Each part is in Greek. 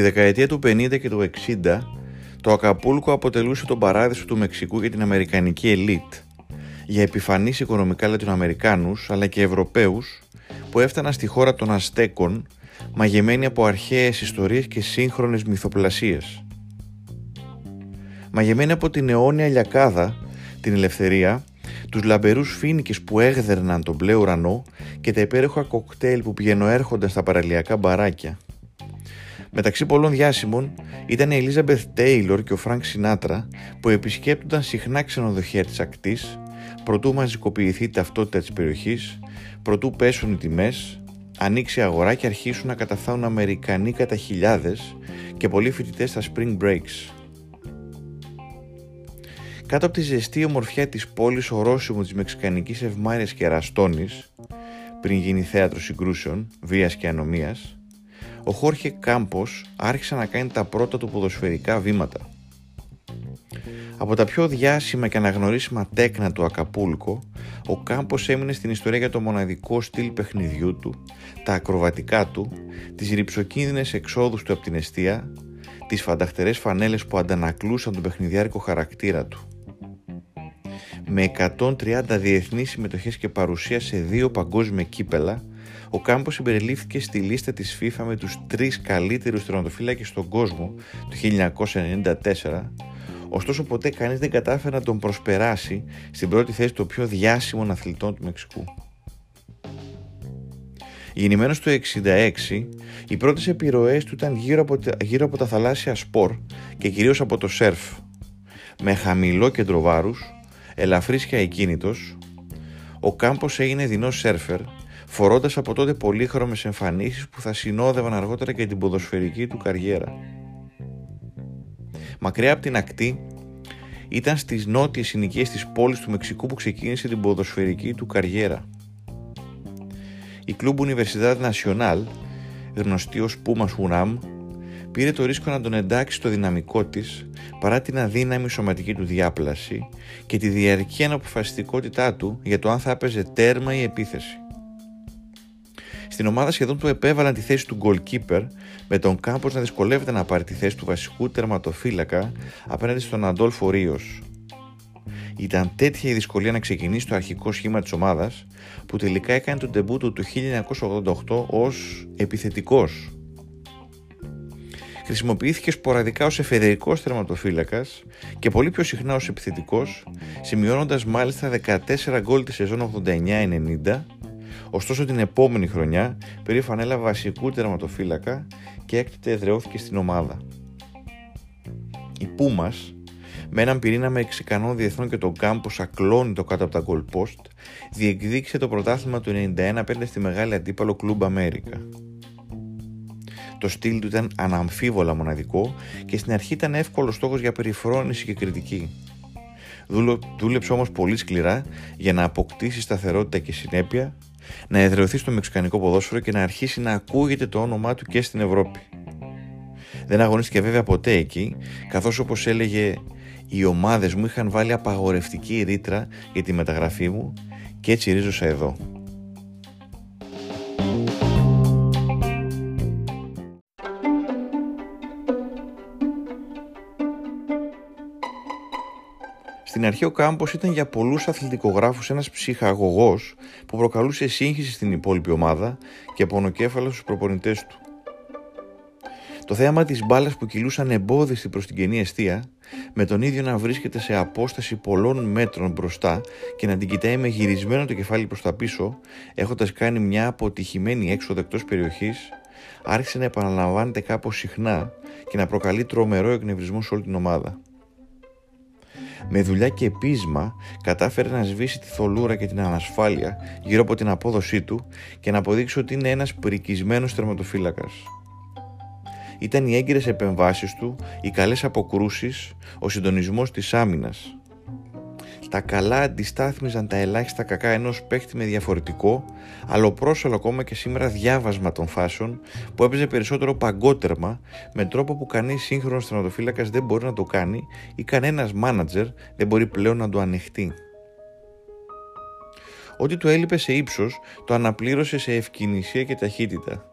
Στη δεκαετία του 50 και του 60, το Ακαπούλκο αποτελούσε τον παράδεισο του Μεξικού για την Αμερικανική ελίτ, για επιφανείς οικονομικά Λατινοαμερικάνους αλλά και Ευρωπαίους που έφταναν στη χώρα των Αστέκων μαγεμένοι από αρχαίες ιστορίες και σύγχρονες μυθοπλασίες. Μαγεμένοι από την αιώνια λιακάδα, την ελευθερία, τους λαμπερούς φίνικες που έγδερναν τον μπλε ουρανό και τα υπέροχα κοκτέιλ που πηγαινοέρχονταν στα παραλιακά μπαράκια. Μεταξύ πολλών διάσημων ήταν η Ελίζαμπεθ Τέιλορ και ο Φρανκ Σινάτρα που επισκέπτονταν συχνά ξενοδοχεία της ακτής προτού μαζικοποιηθεί η ταυτότητα της περιοχής, προτού πέσουν οι τιμές, ανοίξει η αγορά και αρχίσουν να καταφθάνουν Αμερικανοί κατά χιλιάδες και πολλοί φοιτητές στα spring breaks. Κάτω από τη ζεστή ομορφιά της πόλης ορόσημου της Μεξικανικής Ευμάρειας και Ραστόνης, πριν γίνει θέατρο συγκρούσεων, βίας και ανομίας, ο Χόρχε Κάμπος άρχισε να κάνει τα πρώτα του ποδοσφαιρικά βήματα. Από τα πιο διάσημα και αναγνωρίσιμα τέκνα του Ακαπούλκο, ο Κάμπος έμεινε στην ιστορία για το μοναδικό στυλ παιχνιδιού του, τα ακροβατικά του, τις ρηψοκίνδυνες εξόδους του από την αιστεία, τις φανταχτερές φανέλες που αντανακλούσαν τον παιχνιδιάρικο χαρακτήρα του. Με 130 διεθνείς συμμετοχές και παρουσία σε δύο παγκόσμια κύπελα, ο Κάμπος συμπεριλήφθηκε στη λίστα της FIFA με τους τρεις καλύτερους τερματοφύλακες στον κόσμο το 1994 ωστόσο ποτέ κανείς δεν κατάφερε να τον προσπεράσει στην πρώτη θέση των πιο διάσημων αθλητών του Μεξικού. Γεννημένος το 1966, οι πρώτες επιρροές του ήταν γύρω από, τα, γύρω από τα θαλάσσια σπορ και κυρίως από το σερφ. Με χαμηλό κέντρο βάρους, ελαφρύς και αεικίνητος, ο Κάμπος έγινε δεινός σέρφερ, φορώντας από τότε πολύχρωμες εμφανίσεις που θα συνόδευαν αργότερα και την ποδοσφαιρική του καριέρα. Μακριά από την ακτή, ήταν στις νότιες συνοικίες της πόλης του Μεξικού που ξεκίνησε την ποδοσφαιρική του καριέρα. Η Club Universidad Nacional, γνωστή ως Pumas UNAM, πήρε το ρίσκο να τον εντάξει στο δυναμικό της παρά την αδύναμη σωματική του διάπλαση και τη διαρκή αναποφασιστικότητά του για το αν θα έπαιζε τέρμα ή επίθεση. Στην ομάδα σχεδόν του επέβαλαν τη θέση του goalkeeper, με τον Κάμπο να δυσκολεύεται να πάρει τη θέση του βασικού τερματοφύλακα απέναντι στον Αντόλφο Ρίος. Ήταν τέτοια η δυσκολία να ξεκινήσει το αρχικό σχήμα της ομάδας που τελικά έκανε τον τεμπούτο του 1988 ως επιθετικός. Χρησιμοποιήθηκε σποραδικά ως εφεδρικός τερματοφύλακας και πολύ πιο συχνά ως επιθετικός, σημειώνοντας μάλιστα 14 γκολ τη σεζόν 89-90 Ωστόσο την επόμενη χρονιά πήρε φανέλα βασικού τερματοφύλακα και έκτοτε εδραιώθηκε στην ομάδα. Η Πούμας, με έναν πυρήνα Μεξικανών διεθνών και τον κάμπο ακλόνητο κάτω από τα goal post, διεκδίκησε το πρωτάθλημα του 91 απέναντι στη μεγάλη αντίπαλο Κλουμπ Αμέρικα. Το στυλ του ήταν αναμφίβολα μοναδικό και στην αρχή ήταν εύκολος στόχος για περιφρόνηση και κριτική. Δούλεψε όμως πολύ σκληρά για να αποκτήσει σταθερότητα και συνέπεια να εδραιωθεί στο μεξικανικό ποδόσφαιρο και να αρχίσει να ακούγεται το όνομά του και στην Ευρώπη. Δεν αγωνίστηκε βέβαια ποτέ εκεί, καθώς όπως έλεγε οι ομάδες μου είχαν βάλει απαγορευτική ρήτρα για τη μεταγραφή μου και έτσι ρίζωσα εδώ. Στην αρχή ο Κάμπος ήταν για πολλούς αθλητικογράφους ένας ψυχαγωγός που προκαλούσε σύγχυση στην υπόλοιπη ομάδα και πονοκέφαλος στους προπονητές του. Το θέαμα της μπάλας που κυλούσαν εμπόδιστη προς την κενή αιστεία, με τον ίδιο να βρίσκεται σε απόσταση πολλών μέτρων μπροστά και να την κοιτάει με γυρισμένο το κεφάλι προς τα πίσω, έχοντας κάνει μια αποτυχημένη έξοδο εκτός περιοχής, άρχισε να επαναλαμβάνεται κάπως συχνά και να προκαλεί τρομερό εκνευρισμό σε όλη την ομάδα. Με δουλειά και πείσμα κατάφερε να σβήσει τη θολούρα και την ανασφάλεια γύρω από την απόδοσή του και να αποδείξει ότι είναι ένας πρικισμένος τερματοφύλακας. Ήταν οι έγκυρες επεμβάσεις του, οι καλές αποκρούσεις, ο συντονισμός της άμυνας. Τα καλά αντιστάθμιζαν τα ελάχιστα κακά ενός παίχτη με διαφορετικό, αλλά πρόσωπο ακόμα και σήμερα διάβασμα των φάσεων που έπαιζε περισσότερο παγκότερμα με τρόπο που κανείς σύγχρονος στρατοφύλακας δεν μπορεί να το κάνει ή κανένας μάνατζερ δεν μπορεί πλέον να το ανεχτεί. Ό,τι του έλειπε σε ύψος το αναπλήρωσε σε ευκαινησία και ταχύτητα.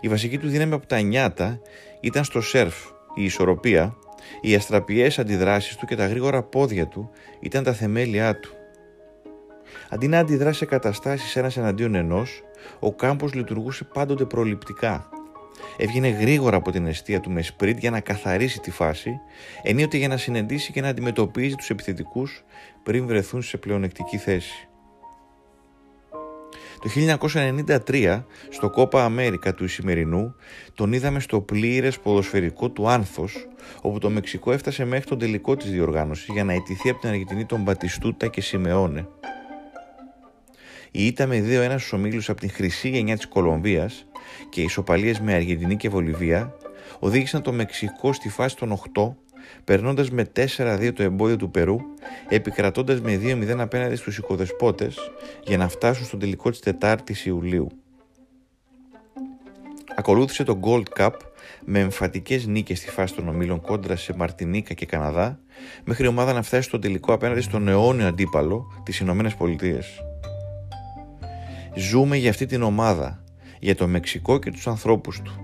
η βασική του δύναμη από τα νιάτα ήταν στο σερφ, η ισορροπία, οι αστραπιές αντιδράσεις του και τα γρήγορα πόδια του ήταν τα θεμέλια του. Αντί να αντιδράσει σε καταστάσεις ένας εναντίον ενός, ο κάμπος λειτουργούσε πάντοτε προληπτικά. Έβγαινε γρήγορα από την αιστεία του με σπριτ για να καθαρίσει τη φάση, ενίοτε για να συνεντήσει και να αντιμετωπίζει τους επιθετικούς πριν βρεθούν σε πλεονεκτική θέση. Το 1993, στο Κόπα Αμέρικα του Ισημερινού, τον είδαμε στο πλήρες ποδοσφαιρικό του άνθος, όπου το Μεξικό έφτασε μέχρι τον τελικό της διοργάνωσης για να αιτηθεί από την Αργεντινή τον Μπατιστούτα και Σιμεώνε. Η ήττα με 2-1 στους ομίλους από την χρυσή γενιά της Κολομβίας και οι ισοπαλίες με Αργεντινή και Βολιβία οδήγησαν το Μεξικό στη φάση των 8 περνώντας με 4-2 το εμπόδιο του Περού, επικρατώντας με 2-0 απέναντι στους οικοδεσπότες για να φτάσουν στο τελικό της 4ης Ιουλίου. Ακολούθησε το Gold Cup με εμφατικές νίκες στη φάση των ομίλων κόντρα σε Μαρτινίκα και Καναδά, μέχρι η ομάδα να φτάσει στο τελικό απέναντι στον αιώνιο αντίπαλο, τις Ηνωμένες Πολιτείες. Ζούμε για αυτή την ομάδα, για το Μεξικό και τους ανθρώπους του.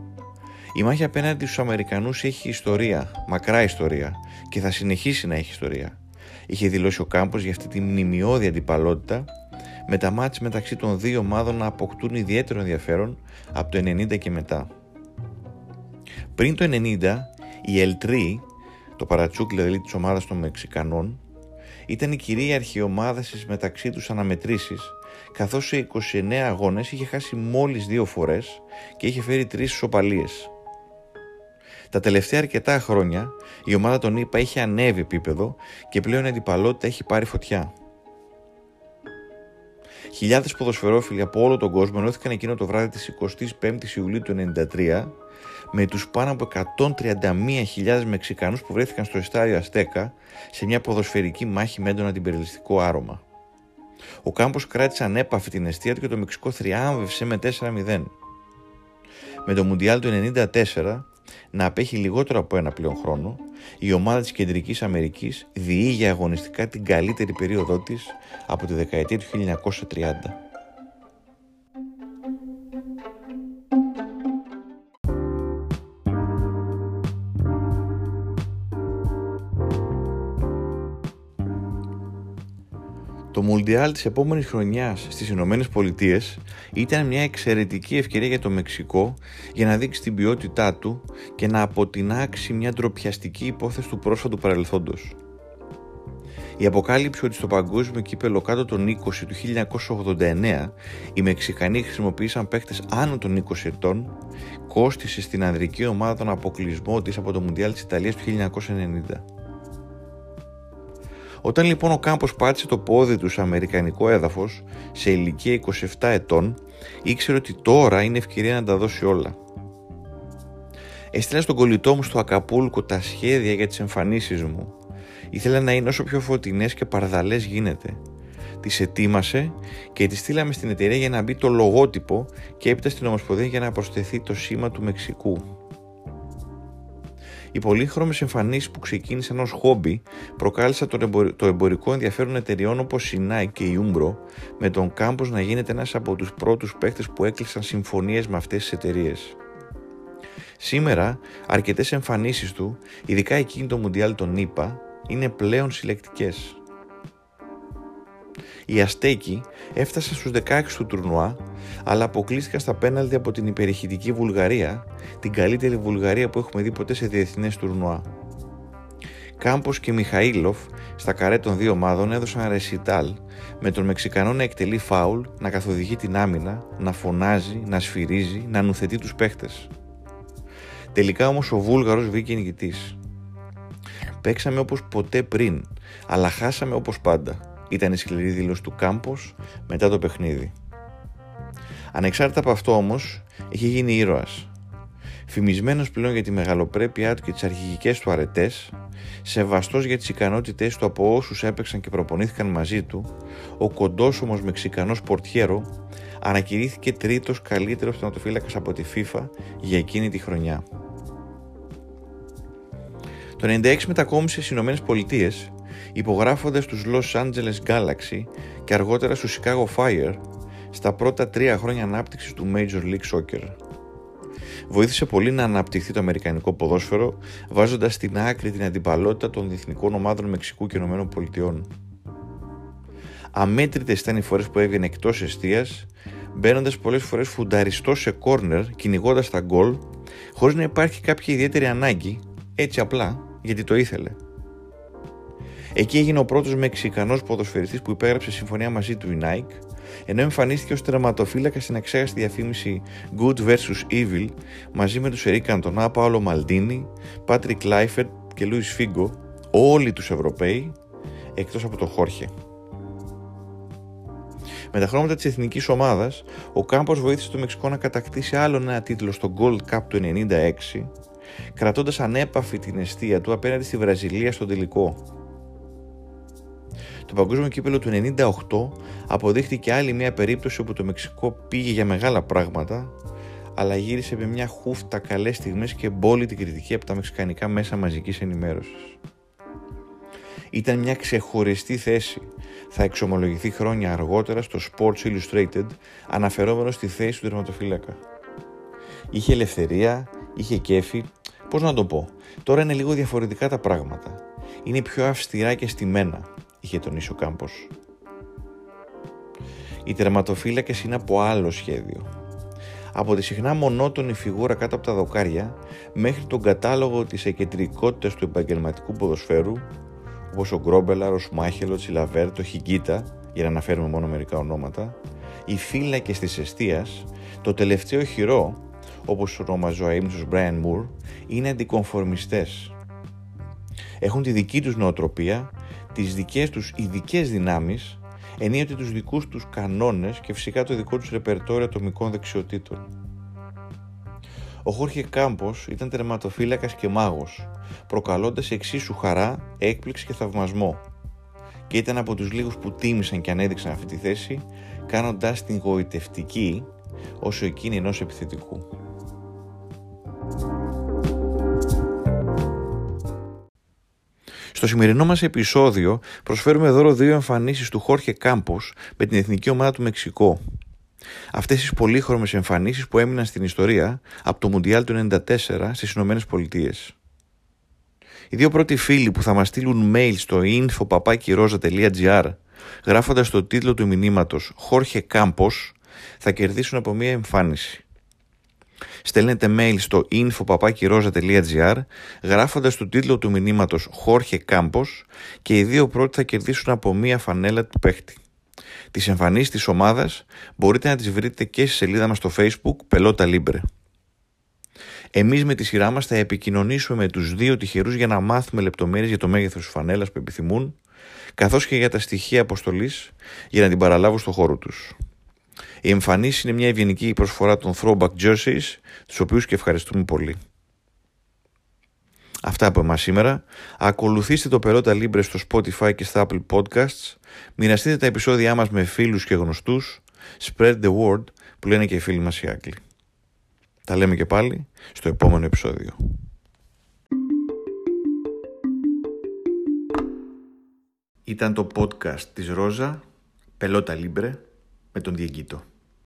Η μάχη απέναντι στους Αμερικανούς έχει ιστορία, μακρά ιστορία και θα συνεχίσει να έχει ιστορία. Είχε δηλώσει ο Κάμπος για αυτή τη μνημειώδη αντιπαλότητα με τα μάτς μεταξύ των δύο ομάδων να αποκτούν ιδιαίτερο ενδιαφέρον από το 90 και μετά. Πριν το 90, η Ελτρή, το παρατσούκ δηλαδή της ομάδας των Μεξικανών, ήταν η κυρίαρχη ομάδα στις μεταξύ τους αναμετρήσεις, καθώς σε 29 αγώνες είχε χάσει μόλις δύο φορές και είχε φέρει τρεις ισοπαλίες. Τα τελευταία αρκετά χρόνια η ομάδα των ΗΠΑ έχει ανέβει επίπεδο και πλέον η αντιπαλότητα έχει πάρει φωτιά. Χιλιάδες ποδοσφαιρόφιλοι από όλο τον κόσμο ενώθηκαν εκείνο το βράδυ της 25η Ιουλίου του 1993 με τους πάνω από 131.000 Μεξικανούς που βρέθηκαν στο εστάδιο Αστέκα σε μια ποδοσφαιρική μάχη με έντονα αντιπεριαλιστικό άρωμα. Ο κάμπος κράτησε ανέπαφη την αιστεία του και το Μεξικό θριάμβευσε με 4-0. Με το Μουντιάλ του 1994 να απέχει λιγότερο από ένα πλέον χρόνο, η ομάδα της Κεντρικής Αμερικής διήγε αγωνιστικά την καλύτερη περίοδό της από τη δεκαετία του 1930. Το Μουλντιάλ της επόμενης χρονιάς στις Ηνωμένες Πολιτείες ήταν μια εξαιρετική ευκαιρία για το Μεξικό για να δείξει την ποιότητά του και να αποτινάξει μια ντροπιαστική υπόθεση του πρόσφατου παρελθόντος. Η αποκάλυψη ότι στο παγκόσμιο κύπελο κάτω των 20 του 1989 οι Μεξικανοί χρησιμοποίησαν παίχτες άνω των 20 ετών κόστησε στην ανδρική ομάδα τον αποκλεισμό της από το Μουντιάλ της Ιταλίας του 1990. Όταν λοιπόν ο Κάμπος πάτησε το πόδι του σε αμερικανικό έδαφος σε ηλικία 27 ετών, ήξερε ότι τώρα είναι ευκαιρία να τα δώσει όλα. Έστειλα στον κολλητό μου στο Ακαπούλκο τα σχέδια για τις εμφανίσεις μου. Ήθελα να είναι όσο πιο φωτεινές και παρδαλές γίνεται. Τις ετοίμασε και τις στείλαμε στην εταιρεία για να μπει το λογότυπο και έπειτα στην Ομοσπονδία για να προσθεθεί το σήμα του Μεξικού. Οι πολύχρωμες εμφανίσεις που ξεκίνησαν ως χόμπι προκάλεσαν το εμπορικό ενδιαφέρον εταιριών όπως η Nike και η Umbro, με τον κάμπος να γίνεται ένας από τους πρώτους παίχτε που έκλεισαν συμφωνίες με αυτές τις εταιρείες. Σήμερα, αρκετές εμφανίσεις του, ειδικά εκείνη το Μουντιάλ των ΗΠΑ, είναι πλέον συλλεκτικές. Οι Αστέκοι έφτασαν στους 16 του τουρνουά, αλλά αποκλείστηκαν στα πέναλτι από την υπερηχητική Βουλγαρία, την καλύτερη Βουλγαρία που έχουμε δει ποτέ σε διεθνές τουρνουά. Κάμπος και Μιχαήλοφ στα καρέ των δύο ομάδων έδωσαν ρεσιτάλ με τον Μεξικανό να εκτελεί φάουλ, να καθοδηγεί την άμυνα, να φωνάζει, να σφυρίζει, να νουθετεί τους παίχτες. Τελικά όμως ο Βούλγαρος βγήκε νικητής. Παίξαμε όπως ποτέ πριν, αλλά χάσαμε όπως πάντα ήταν η σκληρή δήλωση του Κάμπος μετά το παιχνίδι. Ανεξάρτητα από αυτό όμως, είχε γίνει ήρωας. Φημισμένος πλέον για τη μεγαλοπρέπειά του και τις αρχηγικές του αρετές, σεβαστός για τις ικανότητές του από όσους έπαιξαν και προπονήθηκαν μαζί του, ο κοντός όμως Μεξικανός Πορτιέρο ανακηρύχθηκε τρίτος καλύτερος τερματοφύλακας από τη FIFA για εκείνη τη χρονιά. Το 96 μετακόμισε στις Ηνωμένες Πολιτείες υπογράφοντας τους Los Angeles Galaxy και αργότερα στους Chicago Fire στα πρώτα τρία χρόνια ανάπτυξης του Major League Soccer. βοήθησε πολύ να αναπτυχθεί το αμερικανικό ποδόσφαιρο, βάζοντας στην άκρη την αντιπαλότητα των διεθνικών ομάδων Μεξικού και ΗΠΑ. Αμέτρητες ήταν οι φορές που έβγαινε εκτός αιστεία, μπαίνοντας πολλές φορές φουνταριστό σε κόρνερ, κυνηγώντας τα γκολ, χωρίς να υπάρχει κάποια ιδιαίτερη ανάγκη, έτσι απλά γιατί το ήθελε. Εκεί έγινε ο πρώτος Μεξικανός ποδοσφαιριστής που υπέγραψε συμφωνία μαζί του η Nike, ενώ εμφανίστηκε ως τερματοφύλακας στην αξέχαστη διαφήμιση Good vs Evil μαζί με τους Ερίκ Καντονά, Πάολο Μαλντίνι, Πάτρικ Κλάιφερτ και Λουίς Φίγκο, όλοι τους Ευρωπαίοι εκτός από το Χόρχε. Με τα χρώματα της εθνικής ομάδας, ο Κάμπος βοήθησε το Μεξικό να κατακτήσει άλλο ένα τίτλο στο Gold Cup του 1996, κρατώντας ανέπαφη την αιστεία του απέναντι στη Βραζιλία στον τελικό. Το παγκόσμιο κύπελο του 98 αποδείχτηκε άλλη μια περίπτωση όπου το Μεξικό πήγε για μεγάλα πράγματα, αλλά γύρισε με μια χούφτα καλές στιγμές και μπόλητη κριτική από τα μεξικανικά μέσα μαζικής ενημέρωσης. Ήταν μια ξεχωριστή θέση. Θα εξομολογηθεί χρόνια αργότερα στο Sports Illustrated αναφερόμενος στη θέση του τερματοφύλακα. Είχε ελευθερία, είχε κέφι, πώς να το πω, τώρα είναι λίγο διαφορετικά τα πράγματα. Είναι πιο αυστηρά και στημένα είχε τονίσει ο Κάμπος. Οι τερματοφύλακες είναι από άλλο σχέδιο. Από τη συχνά μονότονη φιγούρα κάτω από τα δοκάρια μέχρι τον κατάλογο της εκεντρικότητας του επαγγελματικού ποδοσφαίρου όπως ο Γκρόμπελαρ, ο Σμάχελος, ο Τσιλαβέρ, το Χιγκίτα, για να αναφέρουμε μόνο μερικά ονόματα, οι φύλακες της εστίας, το τελευταίο χειρό, όπως ονόμαζε ο αείμνησος Brian Moore, είναι αντικομφορμιστές. Έχουν τη δική τους νοοτροπία τις δικές τους ειδικές δυνάμεις, ενίοτε τους δικούς τους κανόνες και φυσικά το δικό τους ρεπερτόριο ατομικών δεξιοτήτων. Ο Χόρχε Κάμπος ήταν τερματοφύλακας και μάγος, προκαλώντας εξίσου χαρά, έκπληξη και θαυμασμό και ήταν από τους λίγους που τίμησαν και ανέδειξαν αυτή τη θέση, κάνοντας την γοητευτική όσο εκείνη ενός επιθετικού. Στο σημερινό μας επεισόδιο προσφέρουμε δώρο δύο εμφανίσεις του Χόρχε Κάμπος με την εθνική ομάδα του Μεξικό. Αυτές τις πολύχρωμες εμφανίσεις που έμειναν στην ιστορία από το Μουντιάλ του 1994 στις Ηνωμένες Πολιτείες. Οι δύο πρώτοι φίλοι που θα μας στείλουν mail στο info.papakiroza.gr γράφοντας το τίτλο του μηνύματος Χόρχε Κάμπος θα κερδίσουν από μία εμφάνιση στέλνετε mail στο info.papakiroza.gr γράφοντας το τίτλο του μηνύματος Χόρχε Κάμπος και οι δύο πρώτοι θα κερδίσουν από μία φανέλα του παίχτη. Τις εμφανίσεις της ομάδας μπορείτε να τις βρείτε και στη σελίδα μας στο facebook Πελότα Libre. Εμείς με τη σειρά μας θα επικοινωνήσουμε με τους δύο τυχερούς για να μάθουμε λεπτομέρειες για το μέγεθος της φανέλας που επιθυμούν καθώς και για τα στοιχεία αποστολής για να την παραλάβουν στο χώρο τους. Η εμφανίση είναι μια ευγενική προσφορά των Throwback Jerseys, τους οποίους και ευχαριστούμε πολύ. Αυτά από εμάς σήμερα. Ακολουθήστε το Περότα Libre στο Spotify και στα Apple Podcasts. Μοιραστείτε τα επεισόδια μας με φίλους και γνωστούς. Spread the word που λένε και οι φίλοι μας οι Άγγλοι. Τα λέμε και πάλι στο επόμενο επεισόδιο. Ήταν το podcast της Ρόζα, Πελότα Libre, με τον Διεγκύτο.